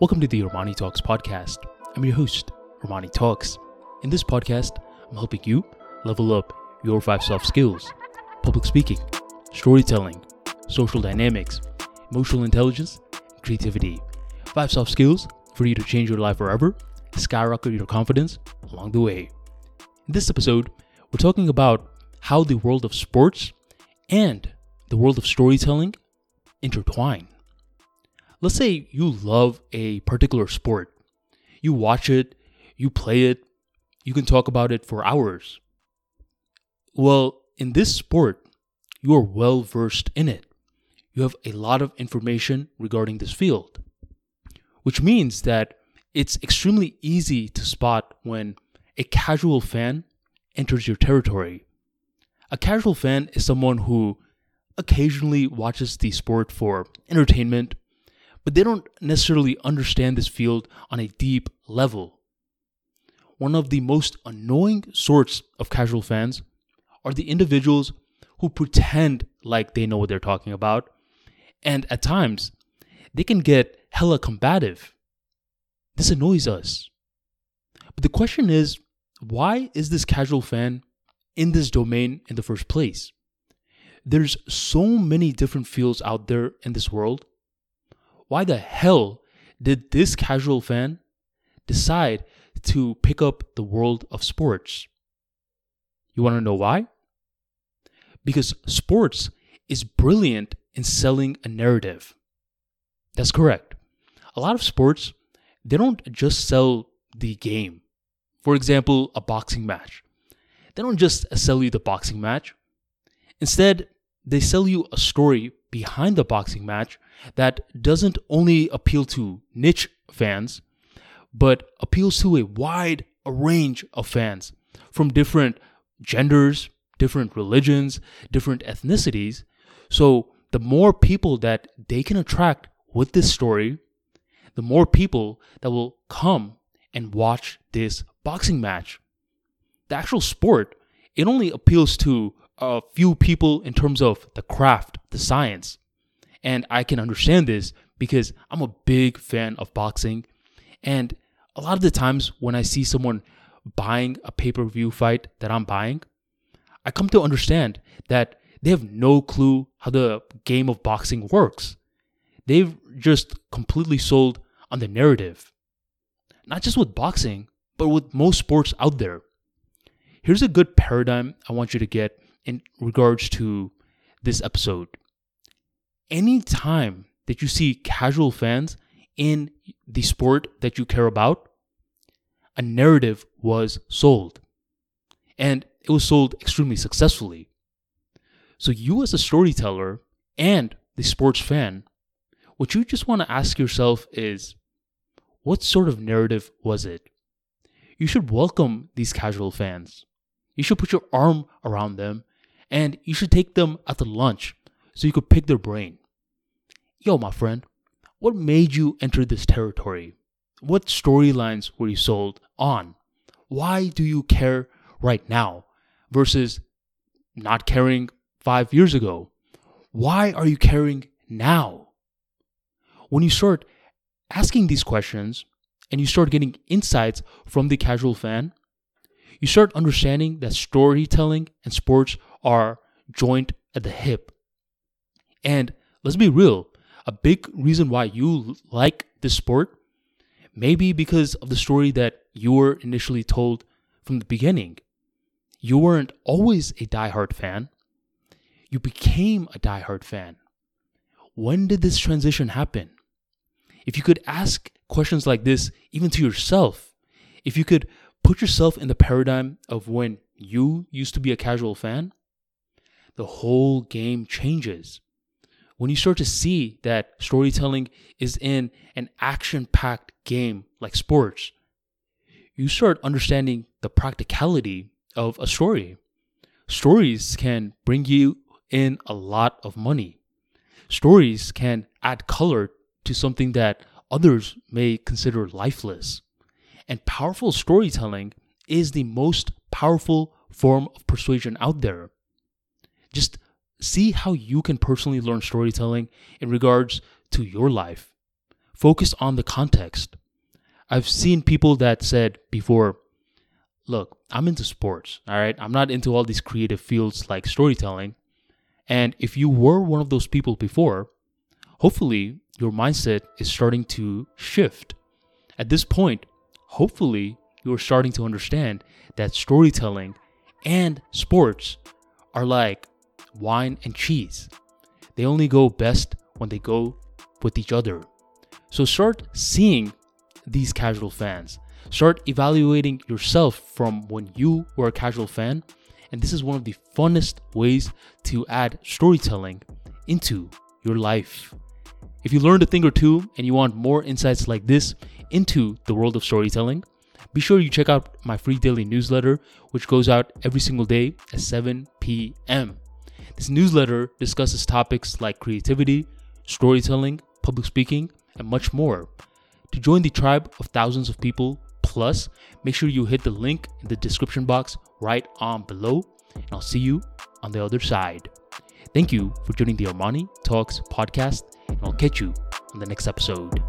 Welcome to the Armani Talks podcast. I'm your host, Armani Talks. In this podcast, I'm helping you level up your five soft skills public speaking, storytelling, social dynamics, emotional intelligence, and creativity. Five soft skills for you to change your life forever, skyrocket your confidence along the way. In this episode, we're talking about how the world of sports and the world of storytelling intertwine. Let's say you love a particular sport. You watch it, you play it, you can talk about it for hours. Well, in this sport, you are well versed in it. You have a lot of information regarding this field, which means that it's extremely easy to spot when a casual fan enters your territory. A casual fan is someone who occasionally watches the sport for entertainment, but they don't necessarily understand this field on a deep level. One of the most annoying sorts of casual fans are the individuals who pretend like they know what they're talking about, and at times, they can get hella combative. This annoys us. But the question is why is this casual fan in this domain in the first place? There's so many different fields out there in this world. Why the hell did this casual fan decide to pick up the world of sports? You want to know why? Because sports is brilliant in selling a narrative. That's correct. A lot of sports, they don't just sell the game. For example, a boxing match. They don't just sell you the boxing match. Instead, they sell you a story behind the boxing match that doesn't only appeal to niche fans, but appeals to a wide range of fans from different genders, different religions, different ethnicities. So, the more people that they can attract with this story, the more people that will come and watch this boxing match. The actual sport, it only appeals to a few people in terms of the craft, the science. And I can understand this because I'm a big fan of boxing. And a lot of the times when I see someone buying a pay per view fight that I'm buying, I come to understand that they have no clue how the game of boxing works. They've just completely sold on the narrative. Not just with boxing, but with most sports out there. Here's a good paradigm I want you to get in regards to this episode. Anytime that you see casual fans in the sport that you care about, a narrative was sold. And it was sold extremely successfully. So, you as a storyteller and the sports fan, what you just want to ask yourself is what sort of narrative was it? You should welcome these casual fans. You should put your arm around them and you should take them out to lunch so you could pick their brain. Yo, my friend, what made you enter this territory? What storylines were you sold on? Why do you care right now versus not caring five years ago? Why are you caring now? When you start asking these questions and you start getting insights from the casual fan, you start understanding that storytelling and sports are joined at the hip. And let's be real, a big reason why you like this sport may be because of the story that you were initially told from the beginning. You weren't always a diehard fan, you became a diehard fan. When did this transition happen? If you could ask questions like this even to yourself, if you could put yourself in the paradigm of when you used to be a casual fan, the whole game changes. When you start to see that storytelling is in an action packed game like sports, you start understanding the practicality of a story. Stories can bring you in a lot of money. Stories can add color to something that others may consider lifeless. And powerful storytelling is the most powerful form of persuasion out there. Just see how you can personally learn storytelling in regards to your life. focus on the context. I've seen people that said before, look, I'm into sports, all right? I'm not into all these creative fields like storytelling. And if you were one of those people before, hopefully your mindset is starting to shift. At this point, hopefully you're starting to understand that storytelling and sports are like wine and cheese. They only go best when they go with each other. So start seeing these casual fans. Start evaluating yourself from when you were a casual fan. And this is one of the funnest ways to add storytelling into your life. If you learned a thing or two and you want more insights like this into the world of storytelling, be sure you check out my free daily newsletter, which goes out every single day at 7 p.m. This newsletter discusses topics like creativity, storytelling, public speaking, and much more. To join the tribe of thousands of people plus, make sure you hit the link in the description box right on below, and I'll see you on the other side. Thank you for joining the Armani Talks podcast, and I'll catch you on the next episode.